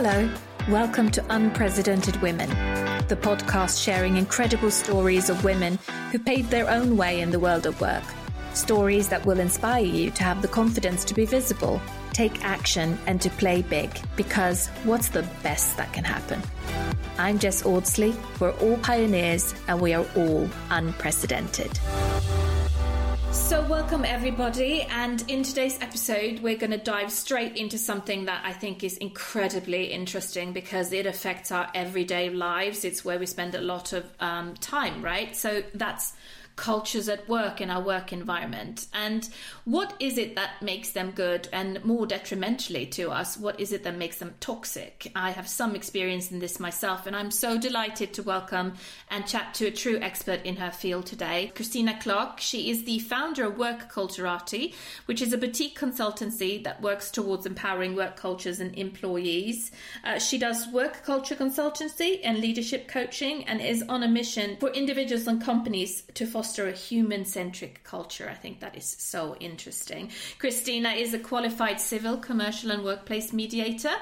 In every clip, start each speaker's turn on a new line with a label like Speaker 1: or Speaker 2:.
Speaker 1: Hello, welcome to Unprecedented Women, the podcast sharing incredible stories of women who paved their own way in the world of work. Stories that will inspire you to have the confidence to be visible, take action, and to play big, because what's the best that can happen? I'm Jess Audsley. We're all pioneers and we are all unprecedented. So, welcome everybody. And in today's episode, we're going to dive straight into something that I think is incredibly interesting because it affects our everyday lives. It's where we spend a lot of um, time, right? So, that's cultures at work in our work environment? And what is it that makes them good and more detrimentally to us? What is it that makes them toxic? I have some experience in this myself and i'm so delighted to welcome and chat to a true expert in her field today christina clark. She is the founder of work culturati which is a boutique consultancy that works towards empowering work cultures and employees. Uh, she does work culture consultancy and leadership coaching and is on a mission for individuals and companies to foster foster a human centric culture. I think that is so interesting. Christina is a qualified civil, commercial, and workplace mediator.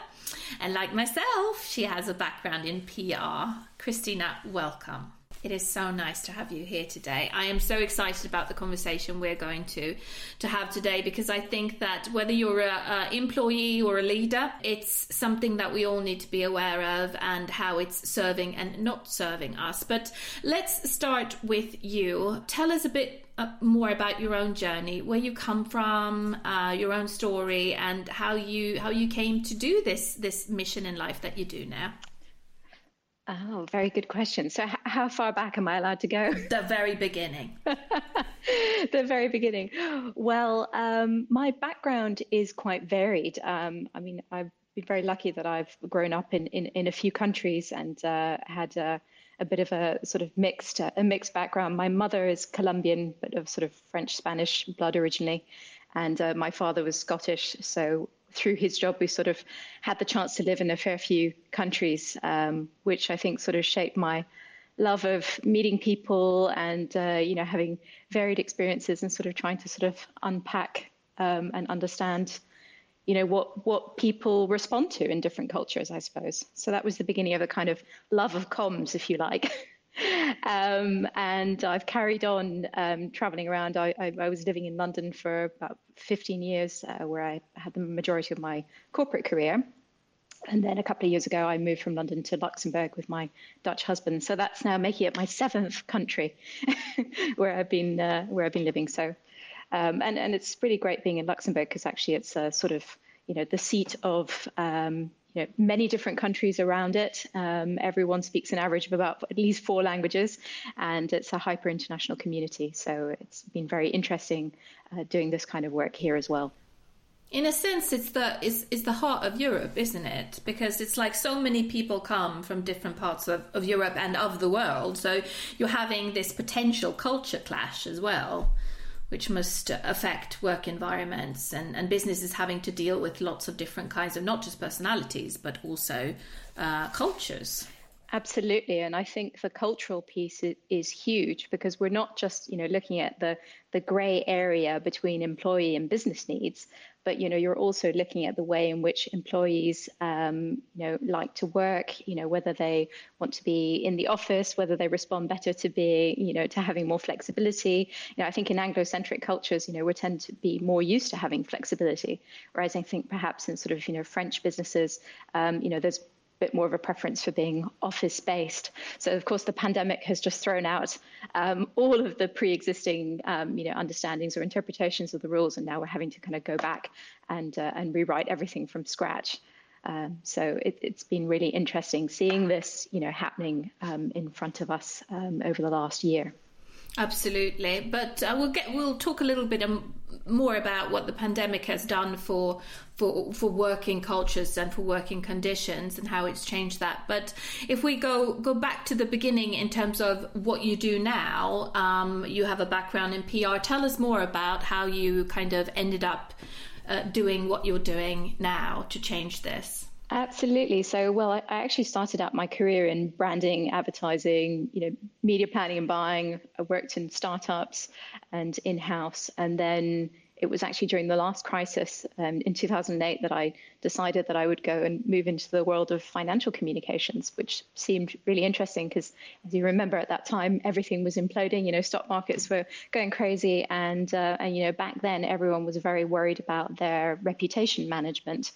Speaker 1: And like myself, she has a background in PR. Christina, welcome. It is so nice to have you here today. I am so excited about the conversation we're going to to have today because I think that whether you're a, a employee or a leader, it's something that we all need to be aware of and how it's serving and not serving us. But let's start with you. Tell us a bit uh, more about your own journey, where you come from, uh, your own story, and how you how you came to do this this mission in life that you do now.
Speaker 2: Oh, very good question. So, h- how far back am I allowed to go?
Speaker 1: The very beginning.
Speaker 2: the very beginning. Well, um, my background is quite varied. Um, I mean, I've been very lucky that I've grown up in, in, in a few countries and uh, had a, a, bit of a sort of mixed a mixed background. My mother is Colombian, but of sort of French Spanish blood originally, and uh, my father was Scottish. So through his job, we sort of had the chance to live in a fair few countries, um, which I think sort of shaped my love of meeting people and uh, you know having varied experiences and sort of trying to sort of unpack um, and understand you know what what people respond to in different cultures i suppose. So that was the beginning of a kind of love of comms if you like um, and I've carried on um, traveling around. I, I, I, was living in London for about 15 years, uh, where I had the majority of my corporate career. And then a couple of years ago, I moved from London to Luxembourg with my Dutch husband. So that's now making it my seventh country where I've been uh, where I've been living. So, um, and and it's really great being in Luxembourg because actually it's a sort of you know the seat of um, you know, many different countries around it. Um, everyone speaks an average of about at least four languages, and it's a hyper international community. So it's been very interesting uh, doing this kind of work here as well.
Speaker 1: In a sense, it's the it's, it's the heart of Europe, isn't it? Because it's like so many people come from different parts of, of Europe and of the world. So you're having this potential culture clash as well which must affect work environments and, and businesses having to deal with lots of different kinds of not just personalities but also uh, cultures.
Speaker 2: Absolutely, and I think the cultural piece is, huge because we're not just you know looking at the the grey area between employee and business needs, but you know you're also looking at the way in which employees um, you know like to work. You know whether they want to be in the office, whether they respond better to being you know to having more flexibility. You know I think in Anglo-centric cultures, you know we tend to be more used to having flexibility, whereas I think perhaps in sort of you know French businesses, um, you know there's bit more of a preference for being office based. So of course the pandemic has just thrown out um, all of the pre-existing um, you know understandings or interpretations of the rules, and now we're having to kind of go back and uh, and rewrite everything from scratch. Um, so it, has been really interesting seeing this you know happening um, in front of us um, over the last year.
Speaker 1: Absolutely, but uh, we'll get we'll talk a little bit um, more about what the pandemic has done for for for working cultures and for working conditions and how it's changed that. But if we go go back to the beginning in terms of what you do now, um, you have a background in PR. Tell us more about how you kind of ended up uh, doing what you're doing now to change this.
Speaker 2: Absolutely. So, well, I, I, actually started out my career in branding, advertising, you know, media planning and buying. I worked in startups and in house, and then it was actually during the last crisis um, in 2008 that I decided that I would go and move into the world of financial communications, which seemed really interesting because, as you remember, at that time everything was imploding. You know, stock markets were going crazy, and uh, and you know back then everyone was very worried about their reputation management.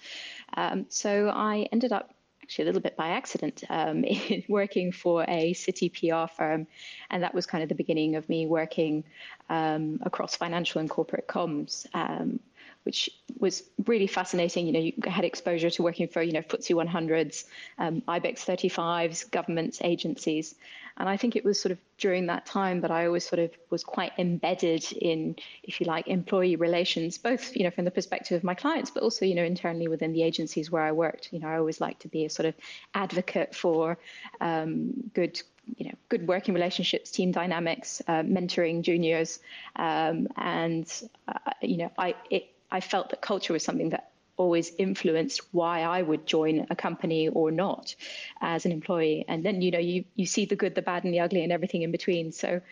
Speaker 2: Um, so I ended up actually a little bit by accident um, working for a city PR firm. And that was kind of the beginning of me working um, across financial and corporate comms. Um, which was really fascinating. You know, you had exposure to working for, you know, FTSE 100s, um, IBEX 35s, governments, agencies. And I think it was sort of during that time that I always sort of was quite embedded in, if you like, employee relations, both, you know, from the perspective of my clients, but also, you know, internally within the agencies where I worked. You know, I always like to be a sort of advocate for um, good you know, good working relationships, team dynamics, uh, mentoring juniors, um, and uh, you know, I it, I felt that culture was something that always influenced why I would join a company or not as an employee. And then, you know, you, you see the good, the bad, and the ugly, and everything in between. So,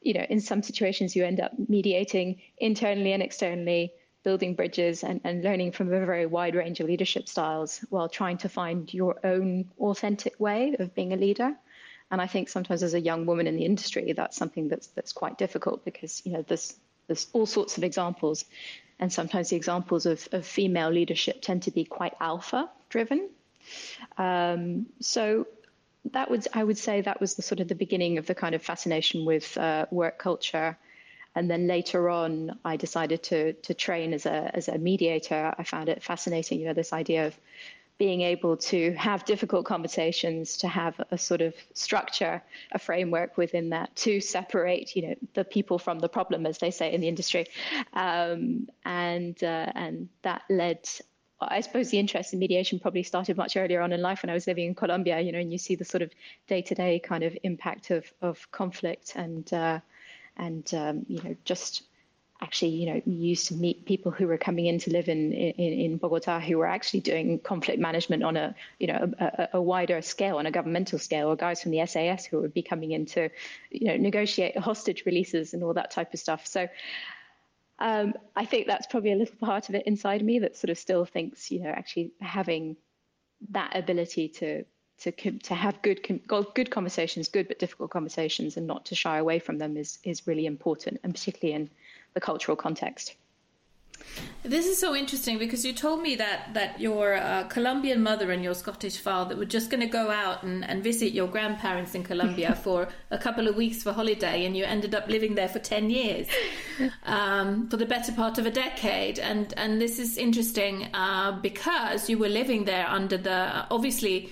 Speaker 2: you know, in some situations, you end up mediating internally and externally, building bridges and, and learning from a very wide range of leadership styles while trying to find your own authentic way of being a leader. And I think sometimes as a young woman in the industry, that's something that's that's quite difficult because you know there's there's all sorts of examples and sometimes the examples of, of female leadership tend to be quite alpha driven. Um, so that would I would say that was the sort of the beginning of the kind of fascination with uh, work culture. And then later on, I decided to to train as a as a mediator. I found it fascinating, you know, this idea of being able to have difficult conversations, to have a sort of structure, a framework within that to separate, you know, the people from the problem, as they say in the industry, um, and uh, and that led. I suppose the interest in mediation probably started much earlier on in life when I was living in Colombia, you know, and you see the sort of day-to-day kind of impact of of conflict and uh, and um, you know just actually, you know, used to meet people who were coming in to live in, in, in Bogota who were actually doing conflict management on a, you know, a, a, wider scale, on a governmental scale, or guys from the SAS who would be coming in to, you know, negotiate hostage releases and all that type of stuff. So um, I think that's probably a little part of it inside me that sort of still thinks, you know, actually having that ability to to to have good good conversations, good but difficult conversations, and not to shy away from them is is really important, and particularly in the cultural context.
Speaker 1: This is so interesting because you told me that that your uh, Colombian mother and your Scottish father were just going to go out and, and visit your grandparents in Colombia for a couple of weeks for holiday, and you ended up living there for ten years, um, for the better part of a decade. And and this is interesting uh, because you were living there under the obviously.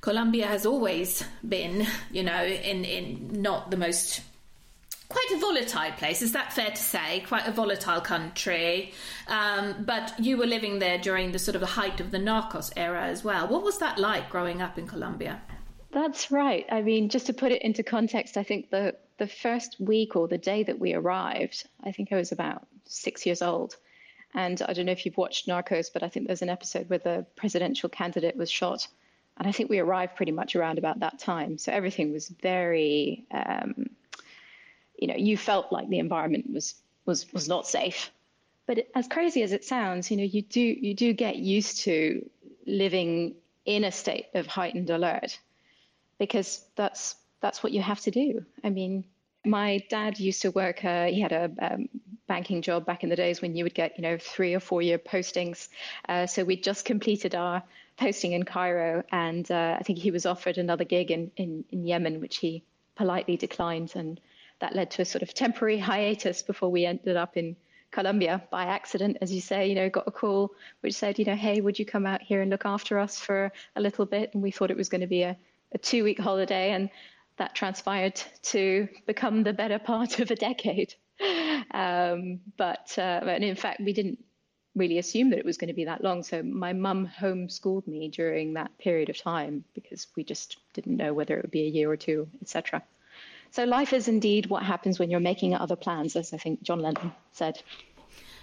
Speaker 1: Colombia has always been, you know, in, in not the most quite a volatile place. Is that fair to say? Quite a volatile country. Um, but you were living there during the sort of the height of the Narcos era as well. What was that like growing up in Colombia?
Speaker 2: That's right. I mean, just to put it into context, I think the the first week or the day that we arrived, I think I was about six years old. And I don't know if you've watched Narcos, but I think there's an episode where the presidential candidate was shot. And I think we arrived pretty much around about that time. So everything was very um, you know, you felt like the environment was was was not safe. But as crazy as it sounds, you know, you do you do get used to living in a state of heightened alert because that's that's what you have to do. I mean, my dad used to work. Uh, he had a um, banking job back in the days when you would get, you know, three or four year postings. Uh, so we'd just completed our posting in Cairo, and uh, I think he was offered another gig in, in, in Yemen, which he politely declined. And that led to a sort of temporary hiatus before we ended up in Colombia by accident, as you say, you know, got a call which said, you know, hey, would you come out here and look after us for a little bit? And we thought it was going to be a, a two week holiday, and that transpired to become the better part of a decade. Um, but, uh, and in fact, we didn't really assume that it was going to be that long. So my mum homeschooled me during that period of time because we just didn't know whether it would be a year or two, etc. So life is indeed what happens when you're making other plans, as I think John Lennon said.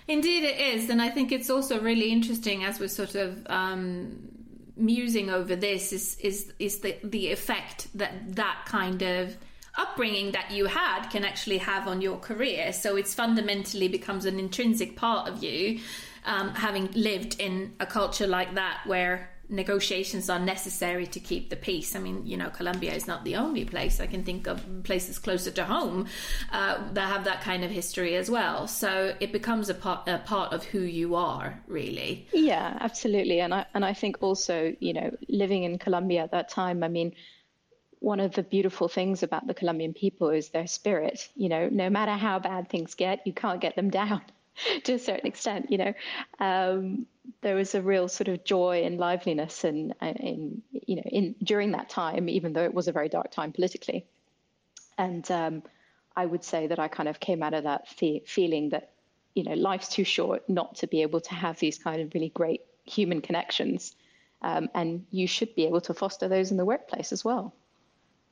Speaker 1: Indeed, it is, and I think it's also really interesting as we're sort of um, musing over this is is is the the effect that that kind of upbringing that you had can actually have on your career. So it's fundamentally becomes an intrinsic part of you, um, having lived in a culture like that where negotiations are necessary to keep the peace. I mean, you know, Colombia is not the only place. I can think of places closer to home uh, that have that kind of history as well. So it becomes a part, a part of who you are, really.
Speaker 2: Yeah, absolutely. And I and I think also, you know, living in Colombia at that time, I mean. One of the beautiful things about the Colombian people is their spirit. You know, no matter how bad things get, you can't get them down to a certain extent. You know, um, there was a real sort of joy and liveliness in, in you know in during that time, even though it was a very dark time politically. And um, I would say that I kind of came out of that fe- feeling that you know life's too short not to be able to have these kind of really great human connections, um, and you should be able to foster those in the workplace as well.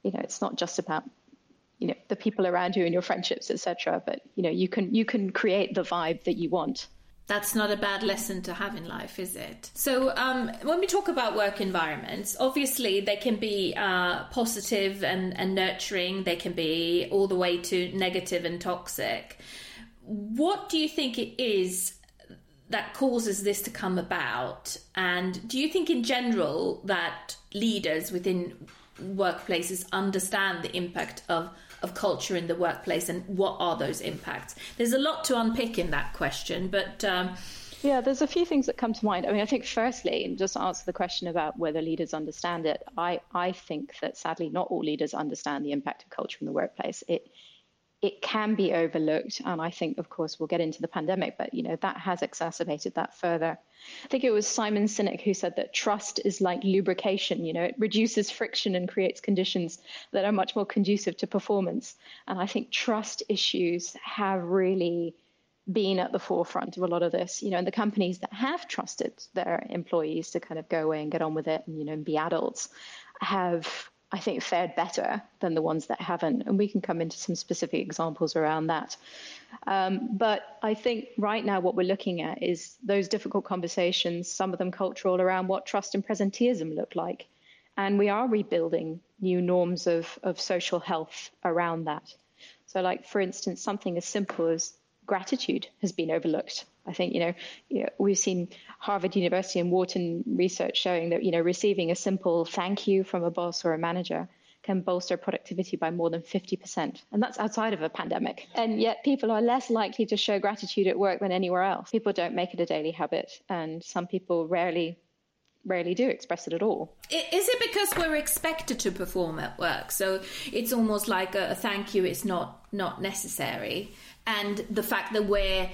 Speaker 2: You know, it's not just about you know the people around you and your friendships, etc. But you know, you can you can create the vibe that you want
Speaker 1: that's not a bad lesson to have in life, is it? So, um, when we talk about work environments, obviously they can be uh, positive and, and nurturing, they can be all the way to negative and toxic. What do you think it is that causes this to come about? And do you think, in general, that leaders within workplaces understand the impact of of culture in the workplace and what are those impacts? There's a lot to unpick in that question, but. Um,
Speaker 2: yeah, there's a few things that come to mind. I mean, I think firstly, just to answer the question about whether leaders understand it, I, I think that sadly not all leaders understand the impact of culture in the workplace. It it can be overlooked, and I think, of course, we'll get into the pandemic, but you know that has exacerbated that further. I think it was Simon Sinek who said that trust is like lubrication. You know, it reduces friction and creates conditions that are much more conducive to performance. And I think trust issues have really been at the forefront of a lot of this. You know, and the companies that have trusted their employees to kind of go away and get on with it, and you know, be adults, have I think, fared better than the ones that haven't. And we can come into some specific examples around that. Um, but I think right now what we're looking at is those difficult conversations, some of them cultural, around what trust and presenteeism look like. And we are rebuilding new norms of, of social health around that. So, like, for instance, something as simple as gratitude has been overlooked I think you know, you know, we've seen Harvard University and Wharton research showing that you know receiving a simple thank you from a boss or a manager can bolster productivity by more than 50%. And that's outside of a pandemic. And yet people are less likely to show gratitude at work than anywhere else. People don't make it a daily habit and some people rarely rarely do express it at all.
Speaker 1: Is it because we're expected to perform at work? So it's almost like a, thank you is not not necessary and the fact that we're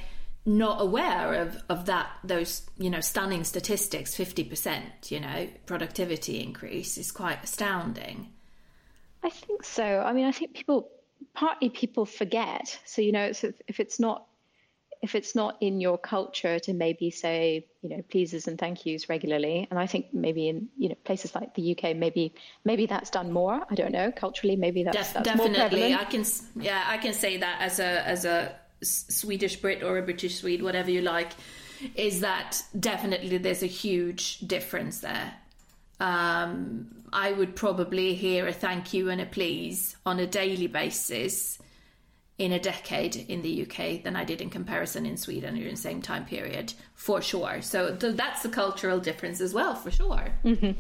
Speaker 1: not aware of, of that those you know stunning statistics 50% you know productivity increase is quite astounding.
Speaker 2: I think so. I mean i think people partly people forget. So you know so if it's not if it's not in your culture to maybe say you know pleases and thank yous regularly and i think maybe in you know places like the uk maybe maybe that's done more. I don't know. Culturally maybe that's, Def- that's
Speaker 1: definitely. I can yeah i can say that as a as a Swedish Brit or a British Swede, whatever you like, is that definitely there's a huge difference there. Um, I would probably hear a thank you and a please on a daily basis in a decade in the UK than I did in comparison in Sweden during the same time period, for sure. So th- that's the cultural difference as well, for sure.
Speaker 2: Mm-hmm.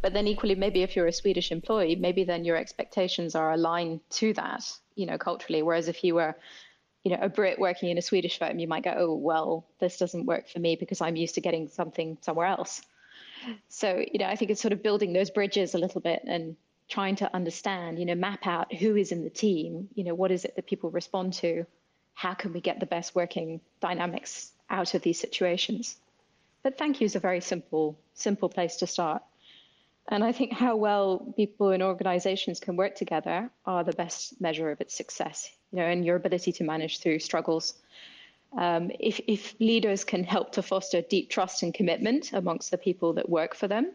Speaker 2: But then equally, maybe if you're a Swedish employee, maybe then your expectations are aligned to that, you know, culturally. Whereas if you were you know, a Brit working in a Swedish firm, you might go, oh, well, this doesn't work for me because I'm used to getting something somewhere else. So, you know, I think it's sort of building those bridges a little bit and trying to understand, you know, map out who is in the team, you know, what is it that people respond to? How can we get the best working dynamics out of these situations? But thank you is a very simple, simple place to start. And I think how well people and organizations can work together are the best measure of its success you know, and your ability to manage through struggles. Um, if, if leaders can help to foster deep trust and commitment amongst the people that work for them,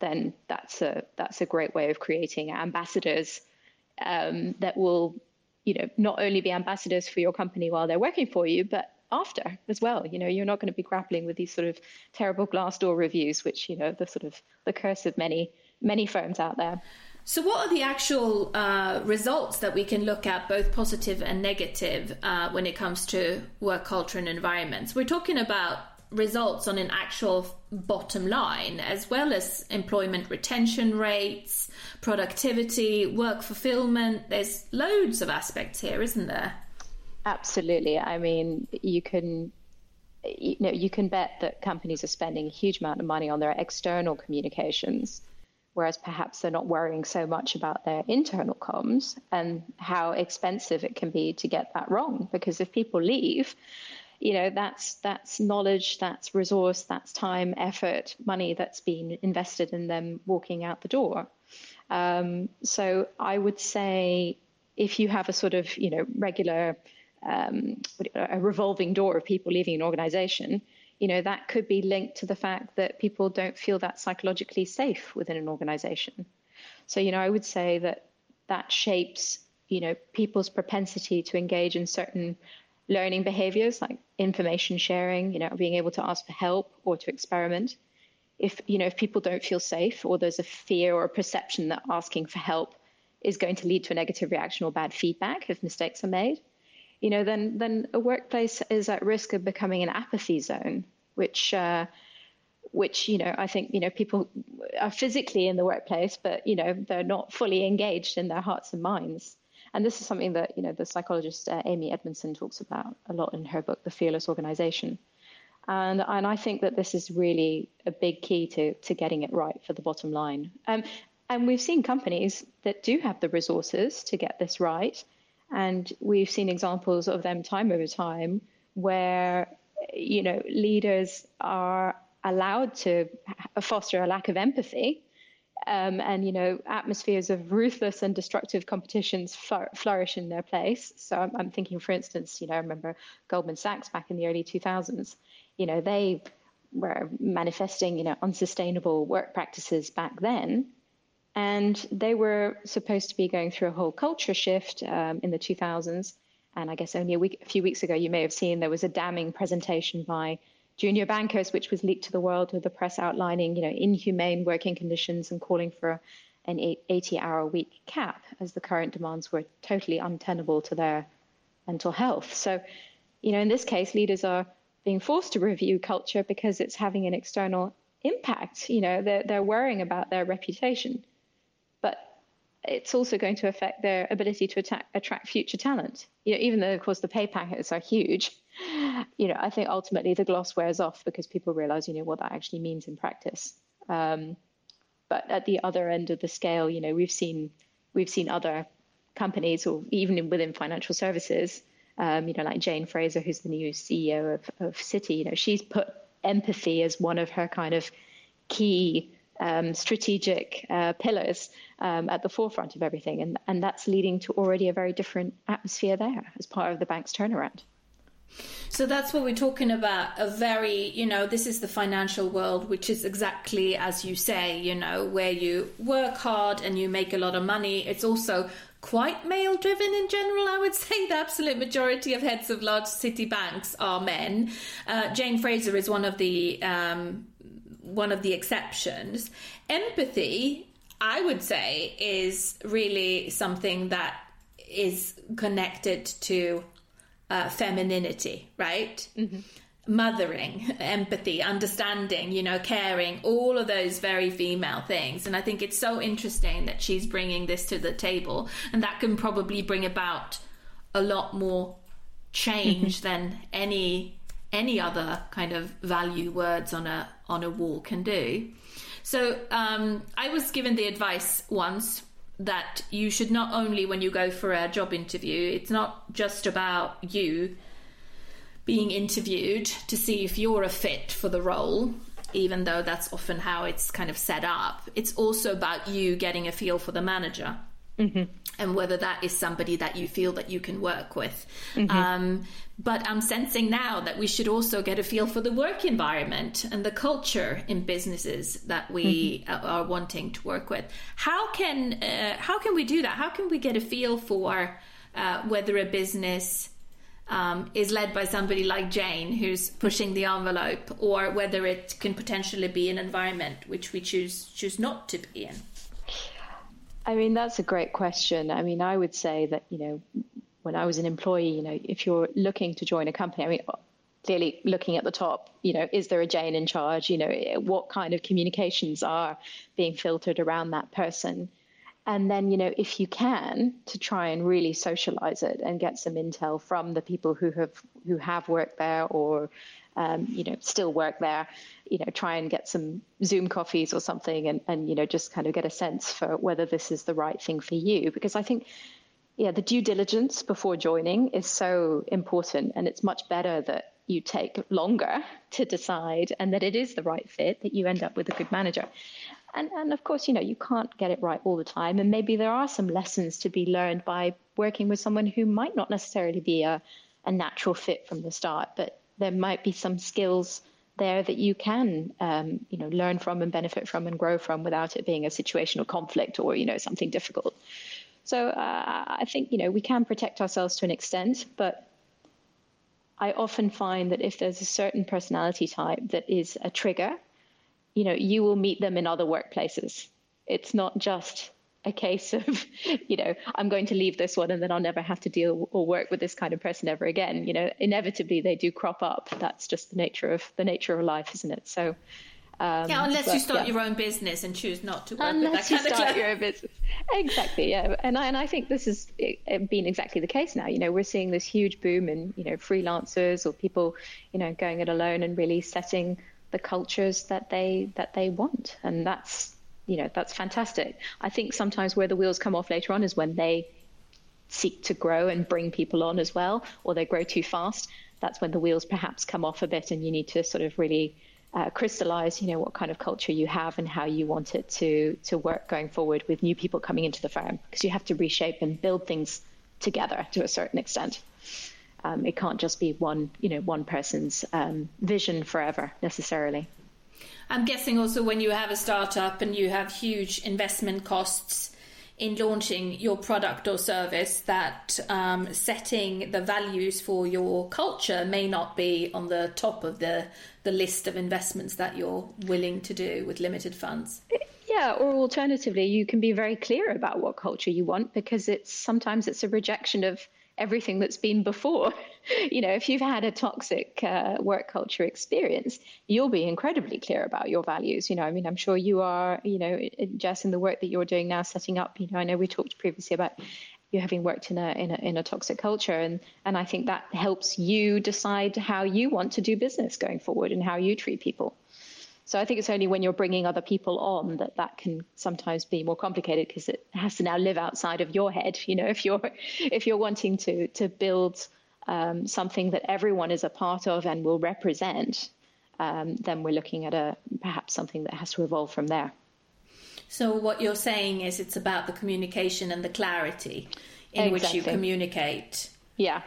Speaker 2: then that's a that's a great way of creating ambassadors um, that will, you know, not only be ambassadors for your company while they're working for you, but after as well. You know, you're not going to be grappling with these sort of terrible Glassdoor reviews, which you know the sort of the curse of many many firms out there.
Speaker 1: So, what are the actual uh, results that we can look at, both positive and negative, uh, when it comes to work culture and environments? We're talking about results on an actual bottom line, as well as employment retention rates, productivity, work fulfillment. There's loads of aspects here, isn't there?
Speaker 2: Absolutely. I mean, you can you know you can bet that companies are spending a huge amount of money on their external communications whereas perhaps they're not worrying so much about their internal comms and how expensive it can be to get that wrong. Because if people leave, you know that's that's knowledge, that's resource, that's time, effort, money that's been invested in them walking out the door. Um, so I would say if you have a sort of you know regular um, a revolving door of people leaving an organization, you know, that could be linked to the fact that people don't feel that psychologically safe within an organization. So, you know, I would say that that shapes, you know, people's propensity to engage in certain learning behaviors like information sharing, you know, being able to ask for help or to experiment. If, you know, if people don't feel safe or there's a fear or a perception that asking for help is going to lead to a negative reaction or bad feedback if mistakes are made, you know, then then a workplace is at risk of becoming an apathy zone, which uh, which you know I think you know people are physically in the workplace, but you know they're not fully engaged in their hearts and minds. And this is something that you know the psychologist uh, Amy Edmondson talks about a lot in her book, The Fearless Organization. And, and I think that this is really a big key to, to getting it right for the bottom line. Um, and we've seen companies that do have the resources to get this right and we've seen examples of them time over time where, you know, leaders are allowed to foster a lack of empathy. Um, and, you know, atmospheres of ruthless and destructive competitions flourish in their place. So I'm, I'm thinking, for instance, you know, I remember Goldman Sachs back in the early 2000s, you know, they were manifesting, you know, unsustainable work practices back then and they were supposed to be going through a whole culture shift um, in the 2000s. And I guess only a, week, a few weeks ago, you may have seen there was a damning presentation by junior bankers, which was leaked to the world with the press outlining, you know, inhumane working conditions and calling for an 80-hour week cap, as the current demands were totally untenable to their mental health. So, you know, in this case, leaders are being forced to review culture because it's having an external impact. You know, they're, they're worrying about their reputation it's also going to affect their ability to attack, attract future talent. You know, even though of course the pay packets are huge, you know, I think ultimately the gloss wears off because people realize, you know, what that actually means in practice. Um, but at the other end of the scale, you know, we've seen we've seen other companies, or even within financial services, um, you know, like Jane Fraser, who's the new CEO of, of Citi, you know, she's put empathy as one of her kind of key um, strategic uh, pillars um, at the forefront of everything. And, and that's leading to already a very different atmosphere there as part of the bank's turnaround.
Speaker 1: So that's what we're talking about. A very, you know, this is the financial world, which is exactly as you say, you know, where you work hard and you make a lot of money. It's also quite male driven in general, I would say. The absolute majority of heads of large city banks are men. Uh, Jane Fraser is one of the. Um, one of the exceptions. Empathy, I would say, is really something that is connected to uh, femininity, right? Mm-hmm. Mothering, empathy, understanding, you know, caring, all of those very female things. And I think it's so interesting that she's bringing this to the table, and that can probably bring about a lot more change than any any other kind of value words on a on a wall can do. So um, I was given the advice once that you should not only when you go for a job interview, it's not just about you being interviewed to see if you're a fit for the role, even though that's often how it's kind of set up. It's also about you getting a feel for the manager. Mm-hmm. And whether that is somebody that you feel that you can work with. Mm-hmm. Um, but I'm sensing now that we should also get a feel for the work environment and the culture in businesses that we mm-hmm. are wanting to work with. How can uh, how can we do that? How can we get a feel for uh, whether a business um, is led by somebody like Jane, who's pushing the envelope, or whether it can potentially be an environment which we choose choose not to be in?
Speaker 2: I mean, that's a great question. I mean, I would say that, you know, when I was an employee, you know, if you're looking to join a company, I mean, clearly looking at the top, you know, is there a Jane in charge? You know, what kind of communications are being filtered around that person? And then, you know, if you can, to try and really socialize it and get some intel from the people who have who have worked there or, um, you know, still work there, you know, try and get some Zoom coffees or something, and and you know, just kind of get a sense for whether this is the right thing for you. Because I think yeah, the due diligence before joining is so important, and it's much better that you take longer to decide and that it is the right fit that you end up with a good manager. And and of course, you know, you can't get it right all the time, and maybe there are some lessons to be learned by working with someone who might not necessarily be a a natural fit from the start, but there might be some skills there that you can um, you know learn from and benefit from and grow from without it being a situational conflict or you know something difficult. So uh, I think, you know, we can protect ourselves to an extent, but I often find that if there's a certain personality type that is a trigger, you know, you will meet them in other workplaces. It's not just a case of, you know, I'm going to leave this one and then I'll never have to deal or work with this kind of person ever again. You know, inevitably they do crop up. That's just the nature of the nature of life, isn't it? So
Speaker 1: um, yeah, unless but, you start yeah. your own business and choose not to work
Speaker 2: unless
Speaker 1: with that
Speaker 2: kind
Speaker 1: of
Speaker 2: start your own business. Exactly, yeah. And I, and I think this has been exactly the case now. You know, we're seeing this huge boom in, you know, freelancers or people, you know, going it alone and really setting the cultures that they that they want. And that's, you know, that's fantastic. I think sometimes where the wheels come off later on is when they seek to grow and bring people on as well, or they grow too fast. That's when the wheels perhaps come off a bit and you need to sort of really uh, crystallize, you know, what kind of culture you have and how you want it to to work going forward with new people coming into the firm, because you have to reshape and build things together to a certain extent. Um, it can't just be one, you know, one person's um, vision forever necessarily.
Speaker 1: I'm guessing also when you have a startup and you have huge investment costs in launching your product or service that um, setting the values for your culture may not be on the top of the the list of investments that you're willing to do with limited funds.
Speaker 2: Yeah, or alternatively, you can be very clear about what culture you want because it's sometimes it's a rejection of everything that's been before. you know, if you've had a toxic uh, work culture experience, you'll be incredibly clear about your values. You know, I mean, I'm sure you are, you know, Jess, in the work that you're doing now, setting up, you know, I know we talked previously about you having worked in a, in a in a toxic culture and and I think that helps you decide how you want to do business going forward and how you treat people. So I think it's only when you're bringing other people on that that can sometimes be more complicated because it has to now live outside of your head. You know, if you're if you're wanting to to build um, something that everyone is a part of and will represent, um, then we're looking at a perhaps something that has to evolve from there.
Speaker 1: So what you're saying is it's about the communication and the clarity in exactly. which you communicate.
Speaker 2: Yeah,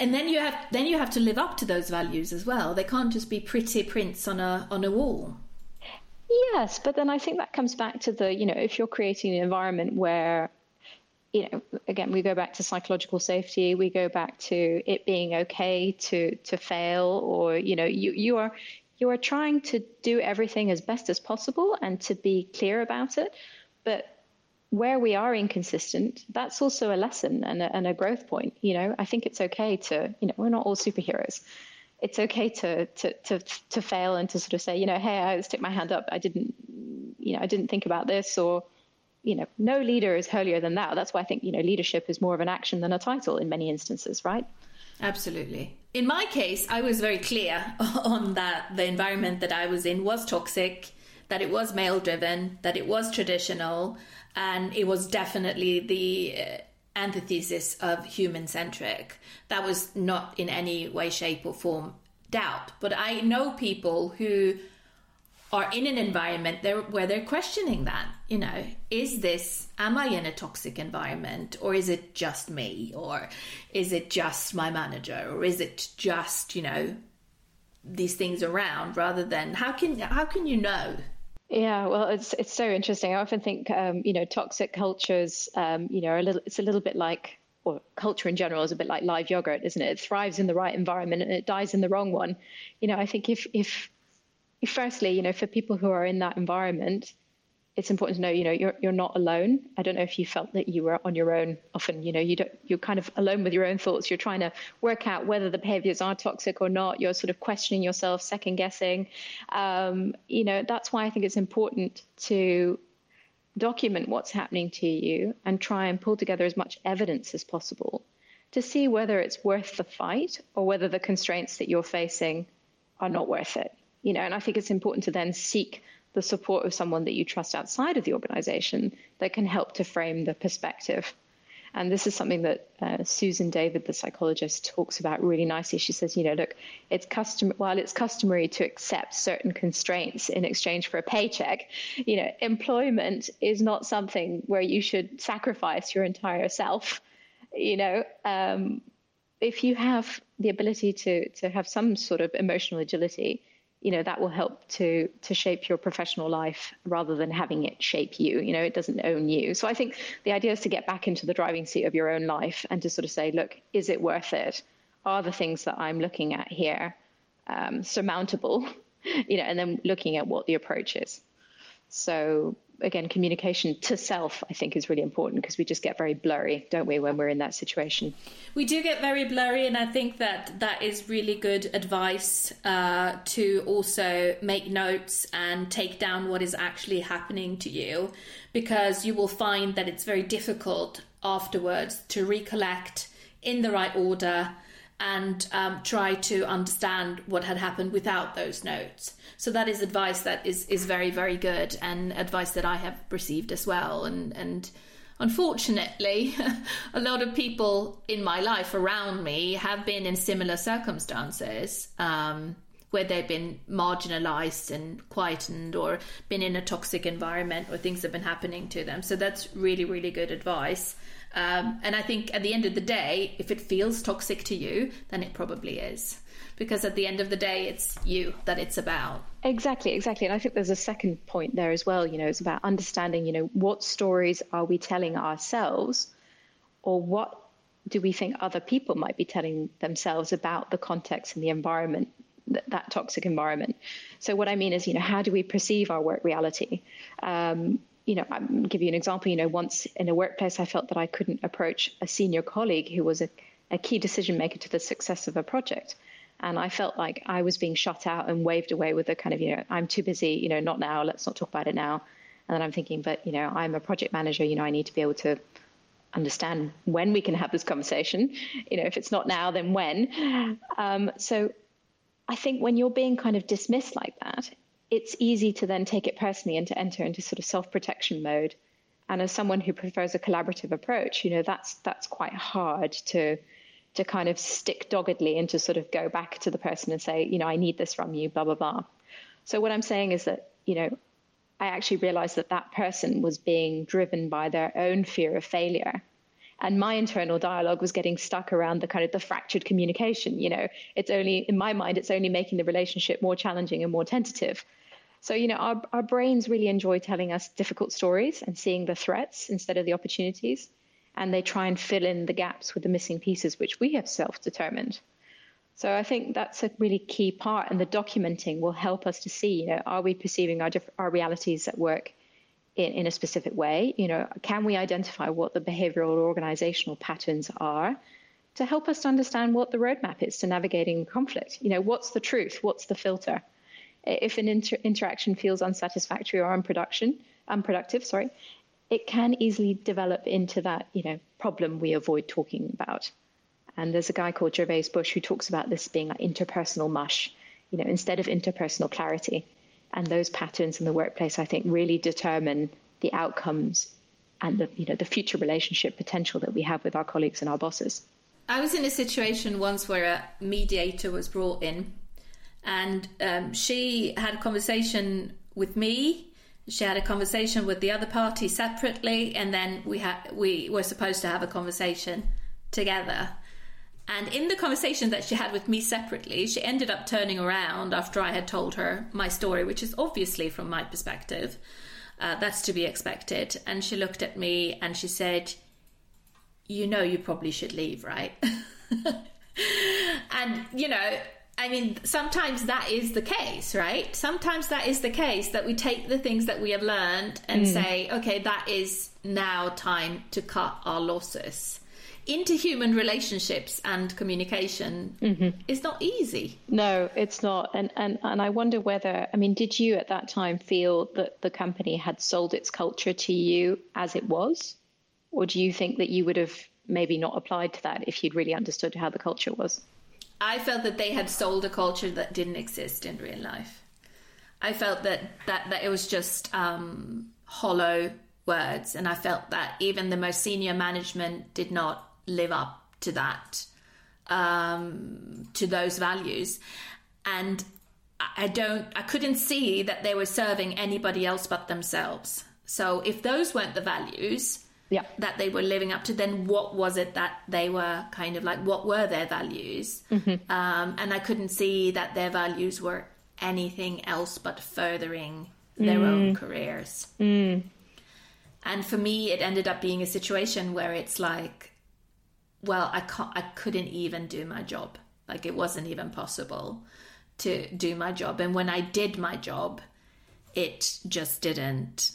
Speaker 1: and then you have then you have to live up to those values as well. They can't just be pretty prints on a on a wall.
Speaker 2: Yes, but then I think that comes back to the you know if you're creating an environment where you know again we go back to psychological safety we go back to it being okay to to fail or you know you you are you are trying to do everything as best as possible and to be clear about it but where we are inconsistent, that's also a lesson and a, and a growth point. You know, I think it's okay to, you know, we're not all superheroes. It's okay to, to, to, to fail and to sort of say, you know, hey, I stick my hand up. I didn't, you know, I didn't think about this or, you know, no leader is holier than thou. That's why I think, you know, leadership is more of an action than a title in many instances, right?
Speaker 1: Absolutely. In my case, I was very clear on that the environment that I was in was toxic, that it was male driven, that it was traditional, and it was definitely the uh, antithesis of human centric. That was not in any way, shape, or form doubt. But I know people who are in an environment where they're questioning that. You know, is this, am I in a toxic environment or is it just me or is it just my manager or is it just, you know, these things around rather than how can, how can you know?
Speaker 2: Yeah, well, it's it's so interesting. I often think, um, you know, toxic cultures, um, you know, a little. It's a little bit like, or culture in general is a bit like live yogurt, isn't it? It thrives in the right environment and it dies in the wrong one. You know, I think if if, if firstly, you know, for people who are in that environment, it's important to know, you know, you're you're not alone. I don't know if you felt that you were on your own. Often, you know, you don't you're kind of alone with your own thoughts. You're trying to work out whether the behaviors are toxic or not. You're sort of questioning yourself, second guessing. Um, you know, that's why I think it's important to document what's happening to you and try and pull together as much evidence as possible to see whether it's worth the fight or whether the constraints that you're facing are not worth it. You know, and I think it's important to then seek the support of someone that you trust outside of the organization that can help to frame the perspective. And this is something that uh, Susan David, the psychologist, talks about really nicely. She says, you know, look, it's custom while it's customary to accept certain constraints in exchange for a paycheck, you know, employment is not something where you should sacrifice your entire self. You know, um, if you have the ability to to have some sort of emotional agility, you know that will help to to shape your professional life rather than having it shape you you know it doesn't own you. So i think the idea is to get back into the driving seat of your own life and to sort of say look is it worth it? Are the things that i'm looking at here um, surmountable? You know and then looking at what the approach is. So again, communication to self, I think, is really important because we just get very blurry, don't we, when we're in that situation?
Speaker 1: We do get very blurry, and I think that that is really good advice uh, to also make notes and take down what is actually happening to you because you will find that it's very difficult afterwards to recollect in the right order and um, try to understand what had happened without those notes. So that is advice that is is very very good and advice that I have received as well. And and unfortunately, a lot of people in my life around me have been in similar circumstances. Um, where they've been marginalized and quietened or been in a toxic environment or things have been happening to them. So that's really, really good advice. Um, and I think at the end of the day, if it feels toxic to you, then it probably is. Because at the end of the day, it's you that it's about.
Speaker 2: Exactly, exactly. And I think there's a second point there as well. You know, it's about understanding, you know, what stories are we telling ourselves or what do we think other people might be telling themselves about the context and the environment that, toxic environment. So what I mean is, you know, how do we perceive our work reality? Um, you know, I'll give you an example. You know, once in a workplace, I felt that I couldn't approach a senior colleague who was a, a key decision maker to the success of a project. And I felt like I was being shut out and waved away with a kind of, you know, I'm too busy, you know, not now, let's not talk about it now. And then I'm thinking, but, you know, I'm a project manager, you know, I need to be able to understand when we can have this conversation. You know, if it's not now, then when. Um, so I think when you're being kind of dismissed like that, it's easy to then take it personally and to enter into sort of self-protection mode. And as someone who prefers a collaborative approach, you know, that's that's quite hard to to kind of stick doggedly and to sort of go back to the person and say, you know, I need this from you, blah blah blah. So what I'm saying is that, you know, I actually realized that that person was being driven by their own fear of failure and my internal dialogue was getting stuck around the kind of the fractured communication you know it's only in my mind it's only making the relationship more challenging and more tentative so, you know, our, our brains really enjoy telling us difficult stories and seeing the threats instead of the opportunities. And they try and fill in the gaps with the missing pieces, which we have self determined. So I think that's a really key part, and the documenting will help us to see, you know, are we perceiving our, our realities at work in, in a specific way? You know, can we identify what the behavioral or organizational patterns are to help us to understand what the roadmap is to navigating conflict? You know, what's the truth? What's the filter? if an inter- interaction feels unsatisfactory or unproduction, unproductive, sorry, it can easily develop into that, you know, problem we avoid talking about. And there's a guy called Gervase Bushe who talks about this being like interpersonal mush, you know, instead of interpersonal clarity. And those patterns in the workplace, I think, really determine the outcomes and the, you know, the future relationship potential that we have with our colleagues and our bosses.
Speaker 1: I was in a situation once where a mediator was brought in and um, she had a conversation with me. She had a conversation with the other party separately, and then we had we were supposed to have a conversation together. And in the conversation that she had with me separately, she ended up turning around after I had told her my story, which is obviously from my perspective. Uh, that's to be expected. And she looked at me and she said, You know, you probably should leave, right? and, you know, I mean, sometimes that is the case, right? Sometimes that is the case that we take the things that we have learned and mm. say, okay, that is now time to cut our losses. Into human relationships and communication mm-hmm. is not easy.
Speaker 2: No, it's not. And, and and I wonder whether I mean, did you at that time feel that the company had sold its culture to you as it was? Or do you think that you would have maybe not applied to that if you'd really understood how the culture was?
Speaker 1: I felt that they had sold a culture that didn't exist in real life. I felt that that, that it was just um, hollow words, and I felt that even the most senior management did not live up to that, um, to those values, and I don't, I couldn't see that they were serving anybody else but themselves. So if those weren't the values,
Speaker 2: yeah.
Speaker 1: that they were living up to, then what was it that they were kind of like, what were their values? Mm-hmm. Um, and I couldn't see that their values were anything else but furthering their mm. own careers.
Speaker 2: Mm.
Speaker 1: And for me, it ended up being a situation where it's like, well, I can't, I couldn't even do my job. Like it wasn't even possible to do my job. And when I did my job, it just didn't,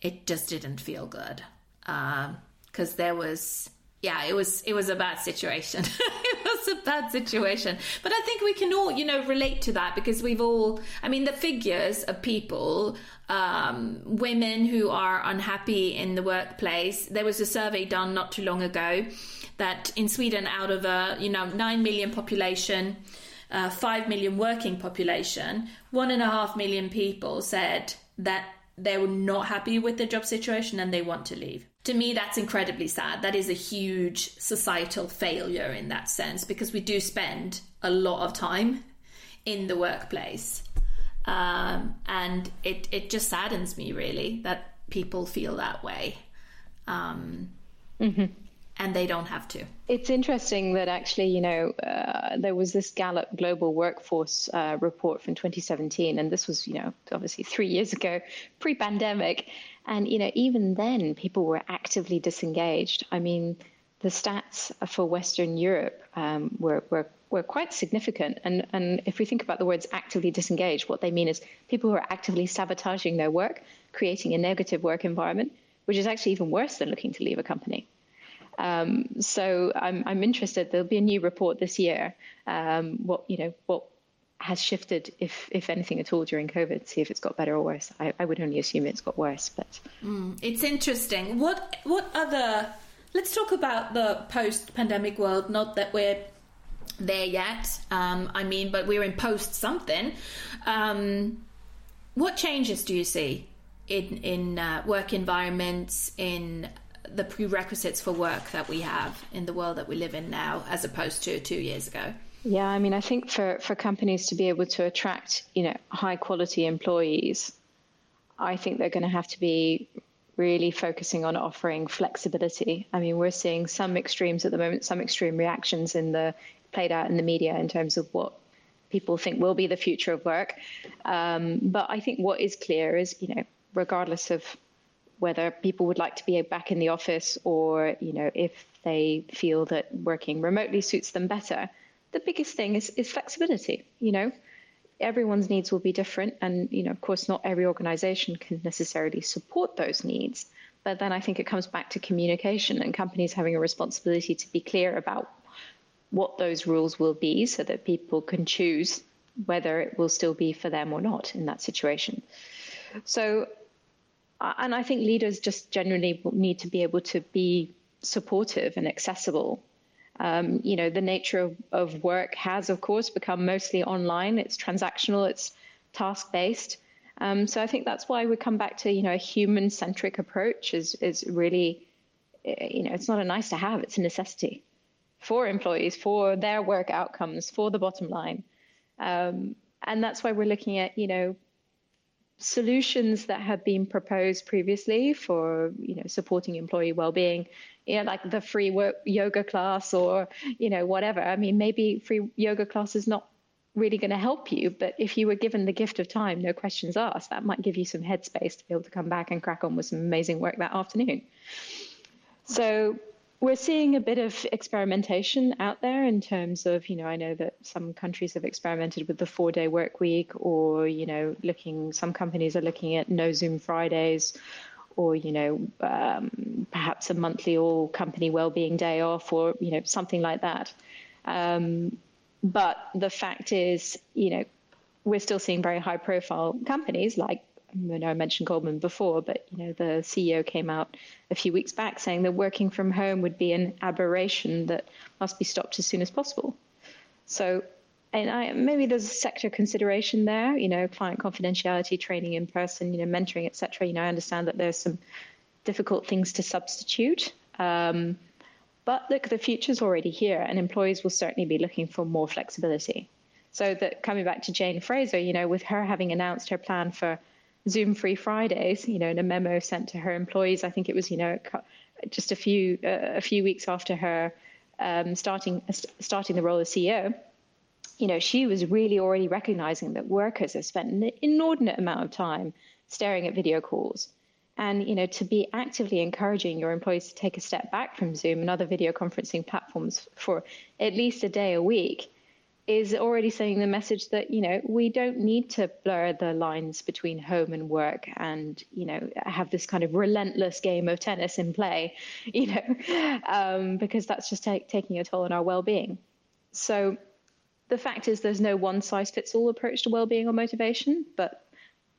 Speaker 1: it just didn't feel good because um, there was yeah it was it was a bad situation it was a bad situation but i think we can all you know relate to that because we've all i mean the figures of people um, women who are unhappy in the workplace there was a survey done not too long ago that in sweden out of a you know 9 million population uh, 5 million working population one and a half million people said that they were not happy with their job situation and they want to leave to me, that's incredibly sad. That is a huge societal failure in that sense because we do spend a lot of time in the workplace. Um, and it, it just saddens me really that people feel that way. Um, mm-hmm. And they don't have to.
Speaker 2: It's interesting that actually, you know, uh, there was this Gallup Global Workforce uh, report from 2017, and this was, you know, obviously three years ago, pre pandemic. And, you know, even then, people were actively disengaged. I mean, the stats for Western Europe um, were, were, were quite significant. And, and if we think about the words actively disengaged, what they mean is people who are actively sabotaging their work, creating a negative work environment, which is actually even worse than looking to leave a company. Um, so I'm, I'm interested. There'll be a new report this year. Um, what you know, what has shifted, if if anything at all, during COVID. See if it's got better or worse. I, I would only assume it's got worse, but
Speaker 1: mm, it's interesting. What what other? Let's talk about the post-pandemic world. Not that we're there yet. Um, I mean, but we're in post something. Um, what changes do you see in in uh, work environments in the prerequisites for work that we have in the world that we live in now, as opposed to two years ago?
Speaker 2: Yeah, I mean, I think for, for companies to be able to attract, you know, high quality employees, I think they're going to have to be really focusing on offering flexibility. I mean, we're seeing some extremes at the moment, some extreme reactions in the played out in the media in terms of what people think will be the future of work. Um, but I think what is clear is, you know, regardless of whether people would like to be back in the office or, you know, if they feel that working remotely suits them better, the biggest thing is, is flexibility. You know, everyone's needs will be different. And, you know, of course, not every organization can necessarily support those needs. But then I think it comes back to communication and companies having a responsibility to be clear about what those rules will be so that people can choose whether it will still be for them or not in that situation. So, and I think leaders just generally need to be able to be supportive and accessible um, you know, the nature of, of work has, of course, become mostly online. It's transactional, it's task based. Um, so I think that's why we come back to, you know, a human centric approach is, is really, eh, you know, it's not a nice to have, it's a necessity for employees, for their work outcomes, for the bottom line. Um, and that's why we're looking at, you know, solutions that have been proposed previously for, you know, supporting employee well-being you know, like the free work, yoga class or, you know, whatever. I mean, maybe free yoga class is not really going to help you, but if you were given the gift of time, no questions asked, that might give you some headspace to be able to come back and crack on with some amazing work that afternoon. So we're seeing a bit of experimentation out there in terms of, you know, I know that Some countries have experimented with the four day work week, or, you know, looking, some companies are looking at no Zoom Fridays, or, you know, um, perhaps a monthly all company well-being day off, or, you know, something like that. Um, but the fact is, you know, we're still seeing very high profile companies like I know I mentioned Goldman before, but you know the CEO came out a few weeks back saying that working from home would be an aberration that must be stopped as soon as possible. So, and I, maybe there's a sector consideration there. You know, client confidentiality, training in person, you know, mentoring, etc. You know, I understand that there's some difficult things to substitute. Um, but look, the future's already here, and employees will certainly be looking for more flexibility. So that coming back to Jane Fraser, you know, with her having announced her plan for Zoom free Fridays, you know, in a memo sent to her employees. I think it was, you know, just a few uh, a few weeks after her um, starting starting the role as CEO. You know, she was really already recognizing that workers have spent an inordinate amount of time staring at video calls. And, you know, to be actively encouraging your employees to take a step back from Zoom and other video conferencing platforms for at least a day a week is already sending the message that you know we don't need to blur the lines between home and work and you know have this kind of relentless game of tennis in play you know um, because that's just taking a toll on our well-being. So the fact is there's no one size fits all approach to well-being or motivation but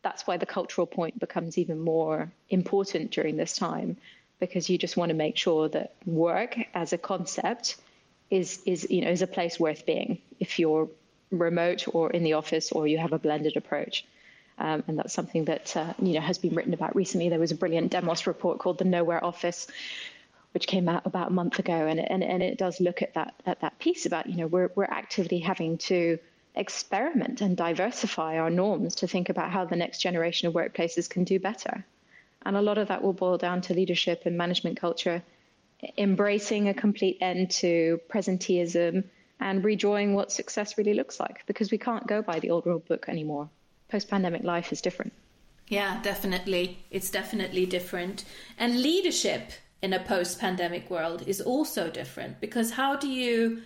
Speaker 2: that's why the cultural point becomes even more important during this time because you just want to make sure that work as a concept is is you know is a place worth being if you're remote or in the office or you have a blended approach. Um, and that's something that uh, you know has been written about recently. There was a brilliant Demos report called "The Nowhere Office," which came out about a month ago, and and, and it does look at that at that piece about you know we're we're actively having to experiment and diversify our norms to think about how the next generation of workplaces can do better, and a lot of that will boil down to leadership and management culture embracing a complete end to presenteeism and redrawing what success really looks like because we can't go by the old rule book anymore. Post pandemic life is different.
Speaker 1: Yeah, definitely. It's definitely different. And leadership in a post pandemic world is also different because how do you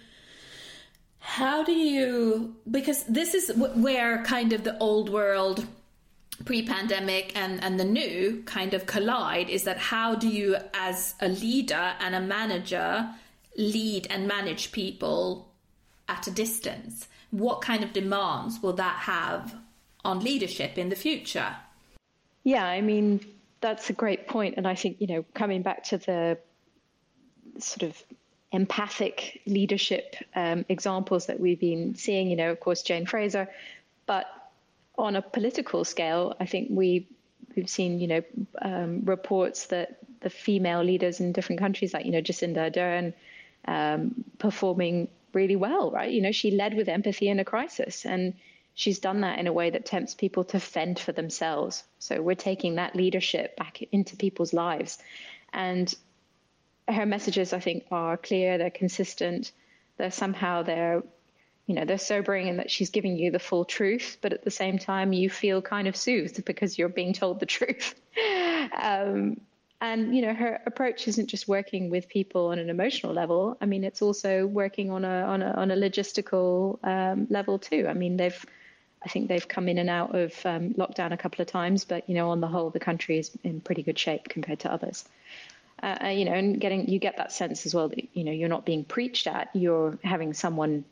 Speaker 1: how do you because this is where kind of the old world pre-pandemic and and the new kind of collide is that how do you as a leader and a manager lead and manage people at a distance? What kind of demands will that have on leadership in the future?
Speaker 2: Yeah i mean that's a great point and i think you know coming back to the sort of empathic leadership um, examples that we've been seeing you know of course jane fraser but on a political scale, I think we we've seen you know um, reports that the female leaders in different countries, like you know Jacinda Ardern, um, performing really well. Right, you know she led with empathy in a crisis, and she's done that in a way that tempts people to fend for themselves. So we're taking that leadership back into people's lives, and her messages I think are clear. They're consistent. They're somehow they're you know, they're sobering in that she's giving you the full truth, but at the same time, you feel kind of soothed because you're being told the truth. um, and you know, her approach isn't just working with people on an emotional level. I mean, it's also working on a on a on a logistical um, level too. I mean, they've I think they've come in and out of um, lockdown a couple of times, but you know, on the whole, the country is in pretty good shape compared to others. Uh, uh you know, and getting you get that sense as well that you know you're not being preached at. You're having someone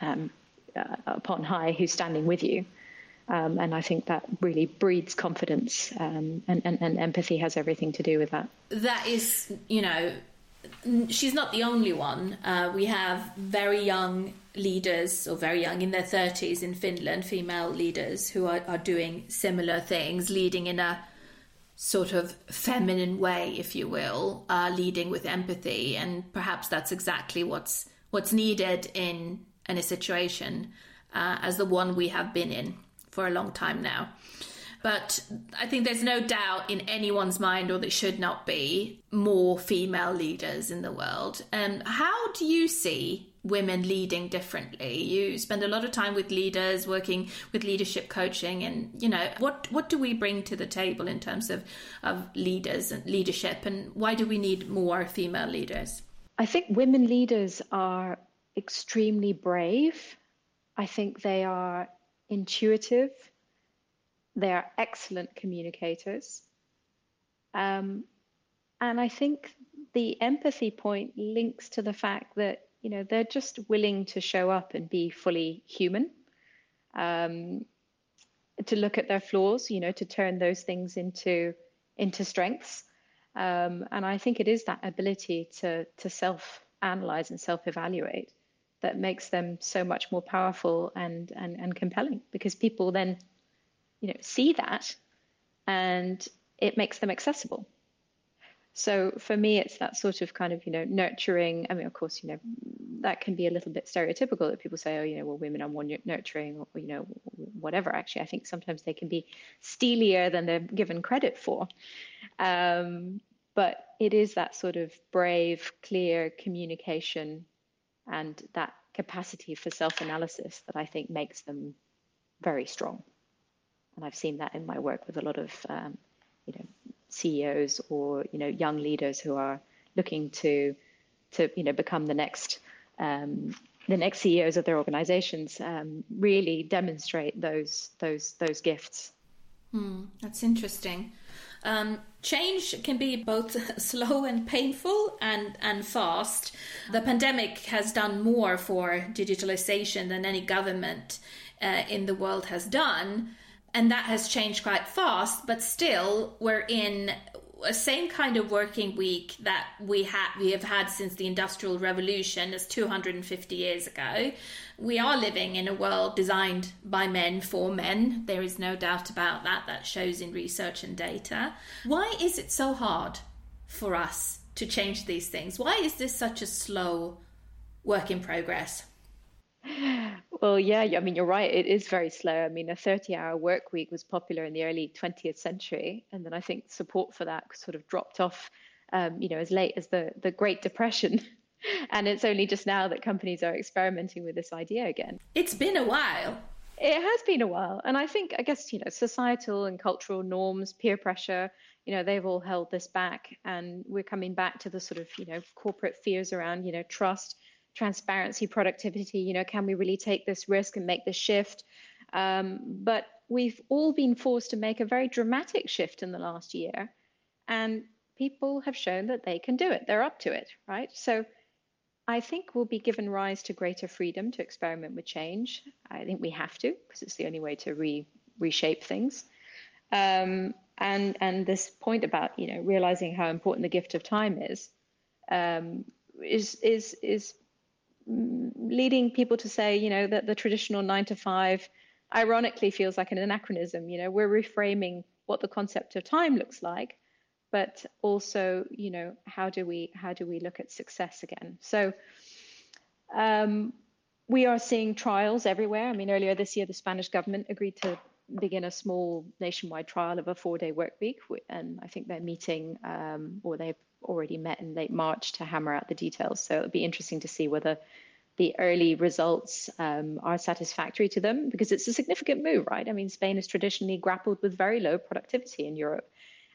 Speaker 2: um, uh, upon high who's standing with you. Um, and I think that really breeds confidence, um, and, and, and empathy has everything to do with that.
Speaker 1: That is, you know, she's not the only one. Uh, we have very young leaders, or very young in their 30s in Finland, female leaders who are, are doing similar things, leading in a sort of feminine way, if you will, uh, leading with empathy. And perhaps that's exactly what's what's needed in in a situation uh, as the one we have been in for a long time now. But I think there's no doubt in anyone's mind, or there should not be, more female leaders in the world. And how do you see women leading differently? You spend a lot of time with leaders, working with leadership coaching, and you know what what do we bring to the table in terms of of leaders and leadership, and why do we need more female leaders?
Speaker 2: I think women leaders are extremely brave I think they are intuitive. They are excellent communicators. Um, and I think the empathy point links to the fact that, you know, they're just willing to show up and be fully human. Um, to look at their flaws, you know, to turn those things into into strengths. Um, and I think it is that ability to to self analyze and self evaluate that makes them so much more powerful and, and and compelling because people then, you know, see that, and it makes them accessible. So for me, it's that sort of kind of, you know, nurturing. I mean, of course, you know, that can be a little bit stereotypical that people say, oh, you know, well, women are more nurturing or, you know, whatever. Actually, I think sometimes they can be steelier than they're given credit for. Um, but it is that sort of brave, clear communication and that capacity for self analysis that I think makes them very strong. And I've seen that in my work with a lot of, um, you know, CEOs or you know young leaders who are looking to to you know become the next um, the next CEOs of their organizations um, really demonstrate those those those gifts.
Speaker 1: Mm, that's interesting. Um, change can be both slow and painful and, and fast. The pandemic has done more for digitalization than any government uh, in the world has done and that has changed quite fast but still we're in a same kind of working week that we we have had since the industrial revolution as 250 years ago. We are living in a world designed by men for men. There is no doubt about that. That shows in research and data. Why is it so hard for us to change these things? Why is this such a slow work in progress
Speaker 2: well, yeah, I mean, you're right. It is very slow. I mean, a 30 hour work week was popular in the early 20th century. And then I think support for that sort of dropped off, um, you know, as late as the, the Great Depression. and it's only just now that companies are experimenting with this idea again.
Speaker 1: It's been a while.
Speaker 2: It has been a while. And I think, I guess, you know, societal and cultural norms, peer pressure, you know, they've all held this back. And we're coming back to the sort of, you know, corporate fears around, you know, trust transparency, productivity. You know, can we really take this risk and make this shift? Um, but we've all been forced to make a very dramatic shift in the last year, and people have shown that they can do it. They're up to it, right? So I think we'll be given rise to greater freedom to experiment with change. I think we have to because it's the only way to re- reshape things. Um, and and this point about you know realizing how important the gift of time is um, is is is leading people to say, you know, that the traditional nine to five ironically feels like an anachronism. You know, we're reframing what the concept of time looks like, but also, you know, how do we how do we look at success again? So um, we are seeing trials everywhere. I mean, earlier this year, the Spanish government agreed to begin a small nationwide trial of a four-day work week, and I think they're meeting, um, or they've already met in late March to hammer out the details. So it'll be interesting to see whether the early results um, are satisfactory to them because it's a significant move, right? I mean, Spain has traditionally grappled with very low productivity in Europe.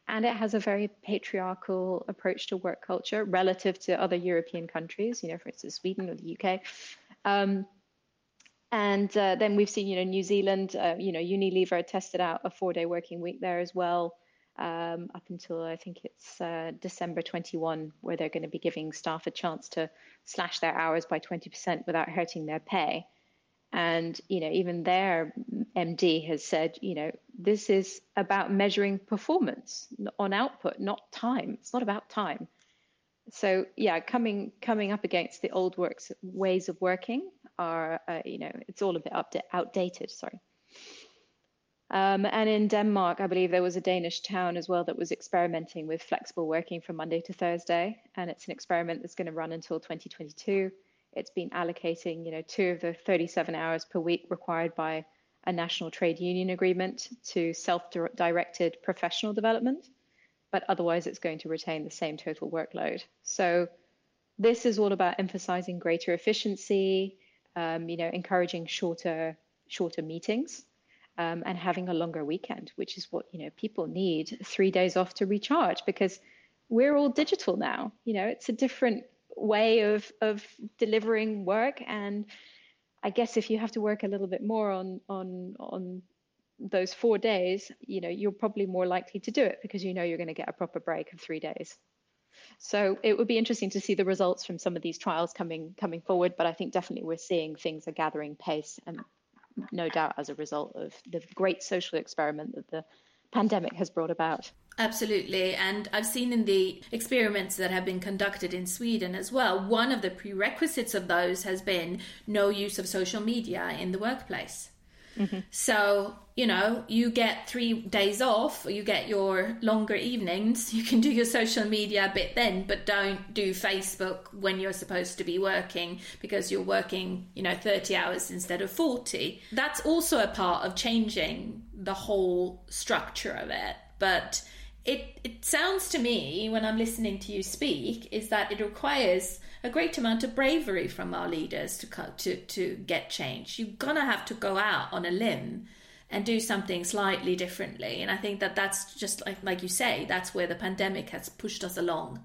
Speaker 2: And it has a very patriarchal approach to work culture relative to other European countries, you know, for instance, Sweden or the UK. Um, and uh, then we've seen, you know, New Zealand, uh, you know, Unilever tested out a four day working week there as well um, up until I think it's uh, December 21, where they're going to be giving staff a chance to slash their hours by 20% without hurting their pay. And you know, even their MD has said, you know, this is about measuring performance on output, not time. It's not about time. So yeah, coming coming up against the old works ways of working are, uh, you know, it's all a bit outdated. Sorry. Um, and in Denmark, I believe there was a Danish town as well that was experimenting with flexible working from Monday to Thursday. And it's an experiment that's going to run until 2022. It's been allocating, you know, two of the 37 hours per week required by a national trade union agreement to self-directed professional development. But otherwise, it's going to retain the same total workload. So this is all about emphasizing greater efficiency, um, you know, encouraging shorter shorter meetings um, and having a longer weekend, which is what you know people need three days off to recharge because we're all digital now. You know, it's a different way of of delivering work, and I guess if you have to work a little bit more on on on those four days, you know, you're probably more likely to do it because you know you're going to get a proper break of three days. So it would be interesting to see the results from some of these trials coming coming forward. But I think definitely we're seeing things are gathering pace, and no doubt as a result of the great social experiment that the pandemic has brought about.
Speaker 1: Absolutely. And I've seen in the experiments that have been conducted in Sweden as well, one of the prerequisites of those has been no use of social media in the workplace. Mm-hmm. So, you know, you get three days off, you get your longer evenings, you can do your social media a bit then, but don't do Facebook when you're supposed to be working because you're working, you know, 30 hours instead of 40. That's also a part of changing the whole structure of it. But it, it sounds to me, when I'm listening to you speak, is that it requires a great amount of bravery from our leaders to to to get change. You're gonna have to go out on a limb and do something slightly differently. And I think that that's just like like you say, that's where the pandemic has pushed us along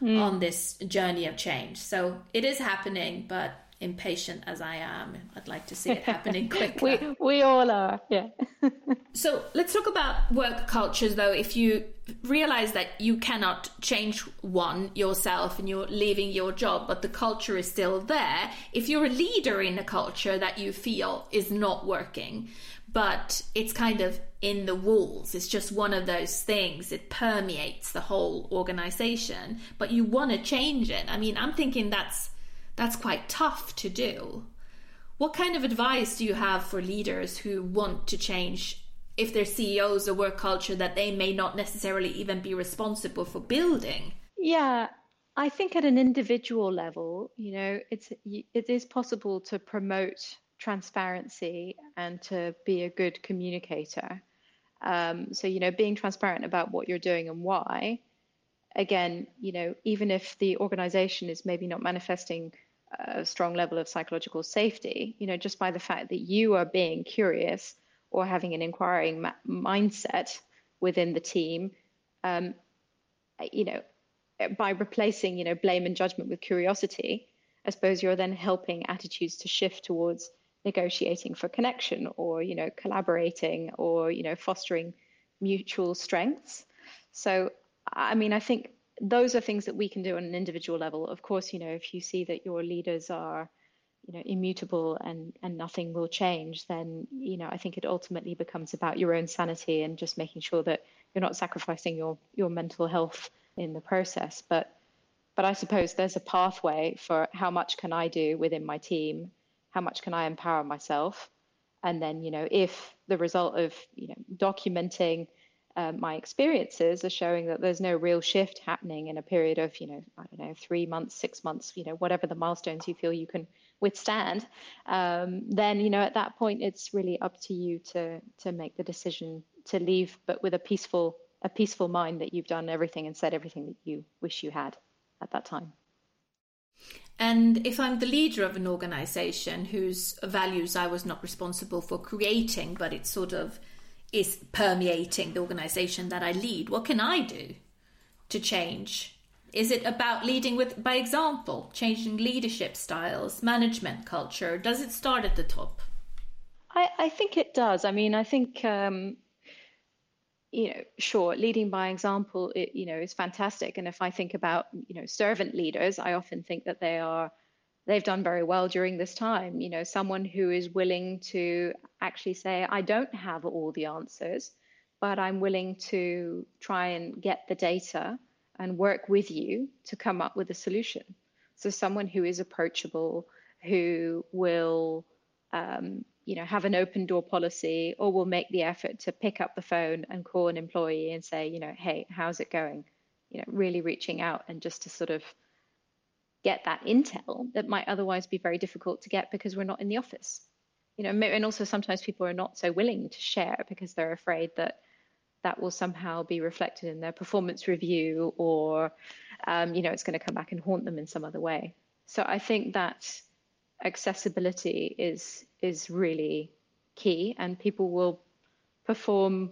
Speaker 1: mm. on this journey of change. So it is happening, but impatient as I am, I'd like to see it happening quickly.
Speaker 2: we we all are, yeah.
Speaker 1: so let's talk about work cultures, though. If you realize that you cannot change one yourself and you're leaving your job, but the culture is still there. If you're a leader in a culture that you feel is not working, but it's kind of in the walls. It's just one of those things. It permeates the whole organization, but you want to change it. I mean, I'm thinking that's that's quite tough to do. What kind of advice do you have for leaders who want to change if their CEOs a work culture that they may not necessarily even be responsible for building?
Speaker 2: Yeah, I think at an individual level, you know, it's it is possible to promote transparency and to be a good communicator. Um, so you know, being transparent about what you're doing and why. Again, you know, even if the organization is maybe not manifesting a strong level of psychological safety, you know, just by the fact that you are being curious or having an inquiring ma- mindset within the team, um, you know, by replacing, you know, blame and judgment with curiosity, I suppose you're then helping attitudes to shift towards negotiating for connection or, you know, collaborating or, you know, fostering mutual strengths. So, I mean, I think those are things that we can do on an individual level. Of course, you know, if you see that your leaders are, you know, immutable and and nothing will change, then you know, I think it ultimately becomes about your own sanity and just making sure that you're not sacrificing your your mental health in the process. But but I suppose there's a pathway for how much can I do within my team, how much can I empower myself, and then you know, if the result of you know documenting um, my experiences are showing that there's no real shift happening in a period of, you know, I don't know, three months, six months, you know, whatever the milestones you feel you can withstand, um, then, you know, at that point, it's really up to you to to make the decision to leave, but with a peaceful a peaceful mind that you've done everything and said everything that you wish you had at that time.
Speaker 1: And if I'm the leader of an organization whose values I was not responsible for creating, but it's sort of is permeating the organization that I lead. What can I do to change? Is it about leading with by example, changing leadership styles, management culture? Does it start at the top?
Speaker 2: I, I think it does. I mean, I think um, you know, sure, leading by example, it, you know, is fantastic. And if I think about you know servant leaders, I often think that they are they've done very well during this time. You know, someone who is willing to actually say, I don't have all the answers, but I'm willing to try and get the data and work with you to come up with a solution. So, someone who is approachable, who will, um, you know, have an open door policy or will make the effort to pick up the phone and call an employee and say, you know, hey, how's it going? You know, really reaching out and just to sort of get that intel that might otherwise be very difficult to get because we're not in the office. You know, and also sometimes people are not so willing to share because they're afraid that that will somehow be reflected in their performance review or, um, you know, it's going to come back and haunt them in some other way. So I think that accessibility is is really key, and people will perform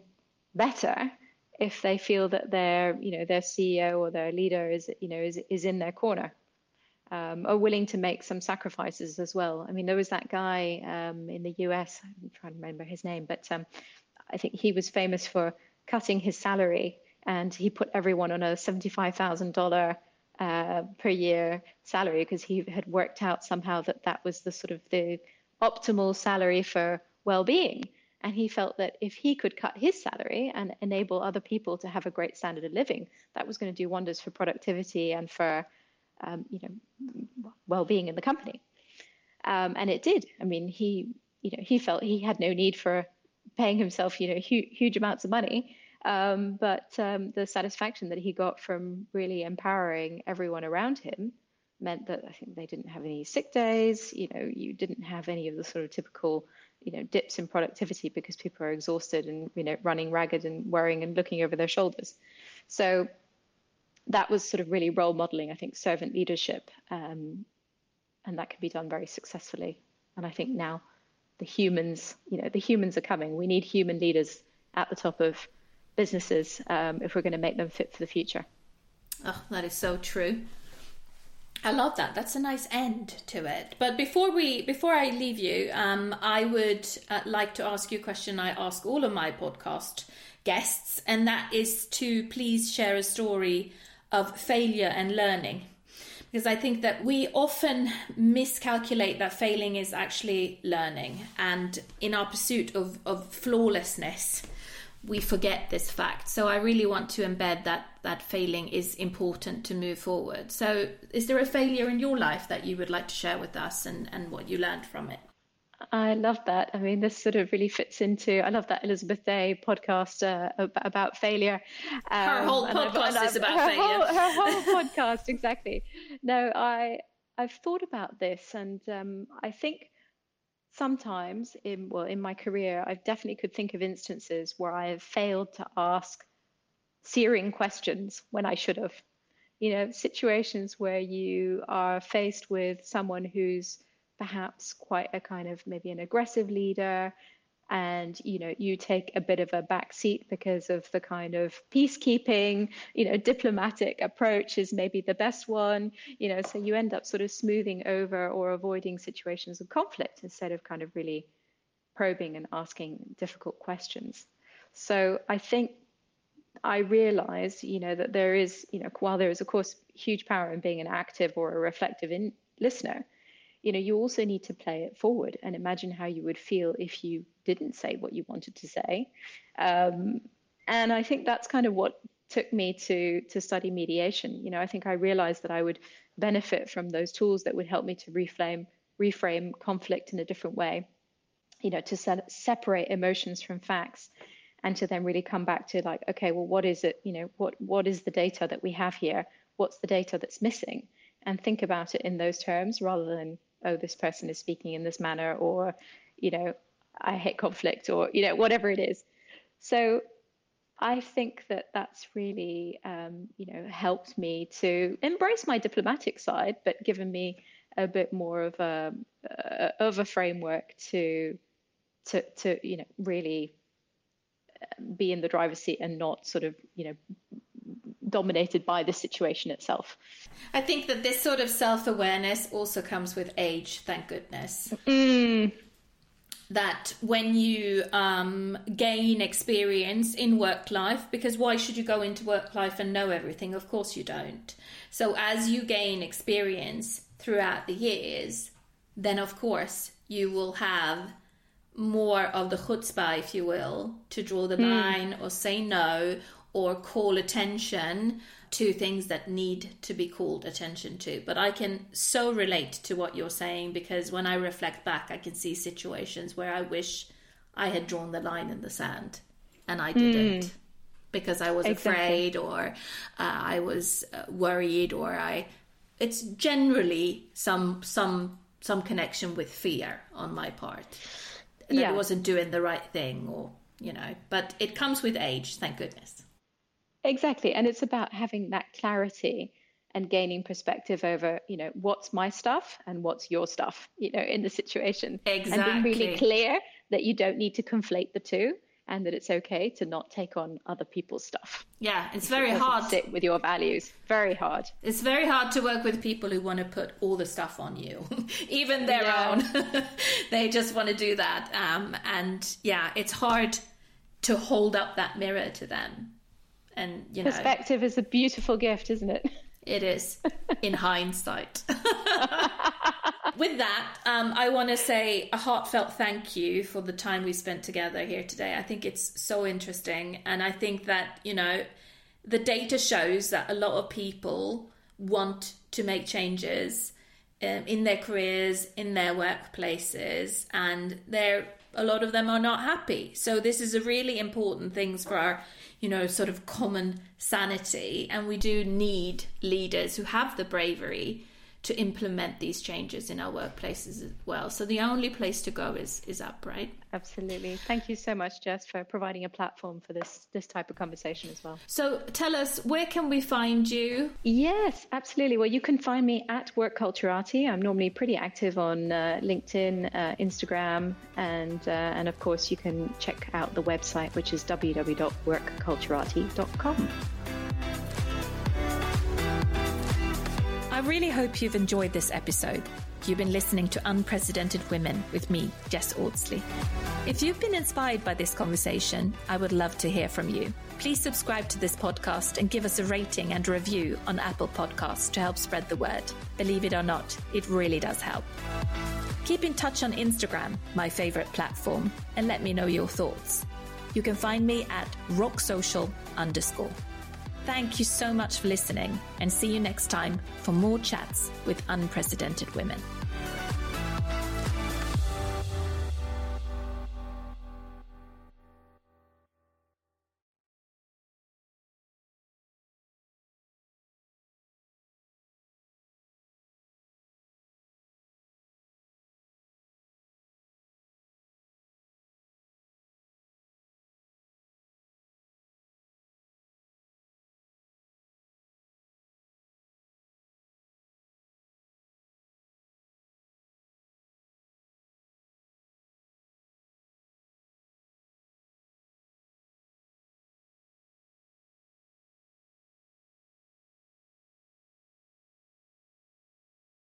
Speaker 2: better if they feel that their you know their CEO or their leader is you know is is in their corner um, are willing to make some sacrifices as well. I mean, there was that guy um, in the US, I'm trying to remember his name, but um, I think he was famous for cutting his salary and he put everyone on a $75,000 uh, per year salary because he had worked out somehow that that was the sort of the optimal salary for well-being. And he felt that if he could cut his salary and enable other people to have a great standard of living, that was going to do wonders for productivity and for, um, you know, well-being in the company. Um, and it did. I mean, he, you know, he felt he had no need for paying himself, you know, huge, huge amounts of money. Um, but um, the satisfaction that he got from really empowering everyone around him meant that I think they didn't have any sick days. You know, you didn't have any of the sort of typical you know dips in productivity because people are exhausted and you know running ragged and worrying and looking over their shoulders so that was sort of really role modeling i think servant leadership um, and that can be done very successfully and i think now the humans you know the humans are coming we need human leaders at the top of businesses um, if we're going to make them fit for the future
Speaker 1: oh that is so true I love that. That's a nice end to it. But before we, before I leave you, um, I would uh, like to ask you a question. I ask all of my podcast guests, and that is to please share a story of failure and learning, because I think that we often miscalculate that failing is actually learning, and in our pursuit of of flawlessness we forget this fact. So I really want to embed that that failing is important to move forward. So is there a failure in your life that you would like to share with us and, and what you learned from it?
Speaker 2: I love that. I mean, this sort of really fits into. I love that Elizabeth Day podcast uh, about failure.
Speaker 1: Um, her whole podcast is about
Speaker 2: her
Speaker 1: failure.
Speaker 2: Whole, her whole podcast, exactly. No, I I've thought about this, and um, I think sometimes in well in my career i definitely could think of instances where i have failed to ask searing questions when i should have you know situations where you are faced with someone who's perhaps quite a kind of maybe an aggressive leader. And you know you take a bit of a back seat because of the kind of peacekeeping you know diplomatic approach is maybe the best one you know so you end up sort of smoothing over or avoiding situations of conflict instead of kind of really probing and asking difficult questions. So i think i realize you know that there is you know while there is of course huge power in being an active or a reflective in, listener you know you also need to play it forward and imagine how you would feel if you didn't say what you wanted to say. Um, and i think that's kind of what took me to to study mediation. You know i think i realized that i would benefit from those tools that would help me to reframe reframe conflict in a different way you know to separate emotions from facts and to then really come back to like okay well what is it you know what what is the data that we have here? What's the data that's missing? And think about it in those terms rather than oh, this person is speaking in this manner, or, you know, I hate conflict, or, you know, whatever it is. So I think that that's really, um, you know, helped me to embrace my diplomatic side, but given me a bit more of a uh, of a framework to to to you know really uh, be in the driver's seat and not sort of you know dominated by the situation itself.
Speaker 1: I think that this sort of self awareness also comes with age, thank goodness.
Speaker 2: Mm.
Speaker 1: That when you um, gain experience in work life, because why should you go into work life and know everything? Of course you don't. So, as you gain experience throughout the years, then of course you will have more of the chutzpah, if you will, to draw the mm. line or say no or call attention to things that need to be called attention to. But I can so relate to what you're saying because when I reflect back, I can see situations where I wish I had drawn the line in the sand and I didn't. Mm. Because I was exactly. afraid, or uh, I was uh, worried, or I. It's generally some some some connection with fear on my part that yeah. I wasn't doing the right thing, or you know. But it comes with age, thank goodness.
Speaker 2: Exactly. And it's about having that clarity and gaining perspective over, you know, what's my stuff and what's your stuff, you know, in the situation.
Speaker 1: Exactly.
Speaker 2: And being really clear that you don't need to conflate the two. and that it's okay to not take on other people's stuff.
Speaker 1: Yeah, it's very it hard.
Speaker 2: Sit with your values. Very hard.
Speaker 1: It's very hard to work with people who want to put all the stuff on you, even their yeah. own. they just want to do that, um, and yeah, it's hard to hold up that mirror to them. And you
Speaker 2: know, perspective is a beautiful gift, isn't it?
Speaker 1: It is, in hindsight. With that, um, I want to say a heartfelt thank you for the time we spent together here today. I think it's so interesting. And I think that, you know, the data shows that a lot of people want to make changes um, in their careers, in their workplaces, and they're a lot of them are not happy. So this is a really important thing for our you know, sort of common sanity. And we do need leaders who have the bravery to implement these changes in our workplaces as well. So the only place to go is is up, right?
Speaker 2: Absolutely. Thank you so much, Jess, for providing a platform for this this type of conversation as well.
Speaker 1: So tell us, where can we find you?
Speaker 2: Yes, absolutely. Well, you can find me at Work Culturati. I'm normally pretty active on uh, LinkedIn, uh, Instagram, and uh, and of course you can check out the website, which is www.workculturati.com.
Speaker 3: really hope you've enjoyed this episode. You've been listening to Unprecedented Women with me, Jess Audsley. If you've been inspired by this conversation, I would love to hear from you. Please subscribe to this podcast and give us a rating and review on Apple Podcasts to help spread the word. Believe it or not, it really does help. Keep in touch on Instagram, my favorite platform, and let me know your thoughts. You can find me at rocksocial underscore. Thank you so much for listening and see you next time for more chats with unprecedented women.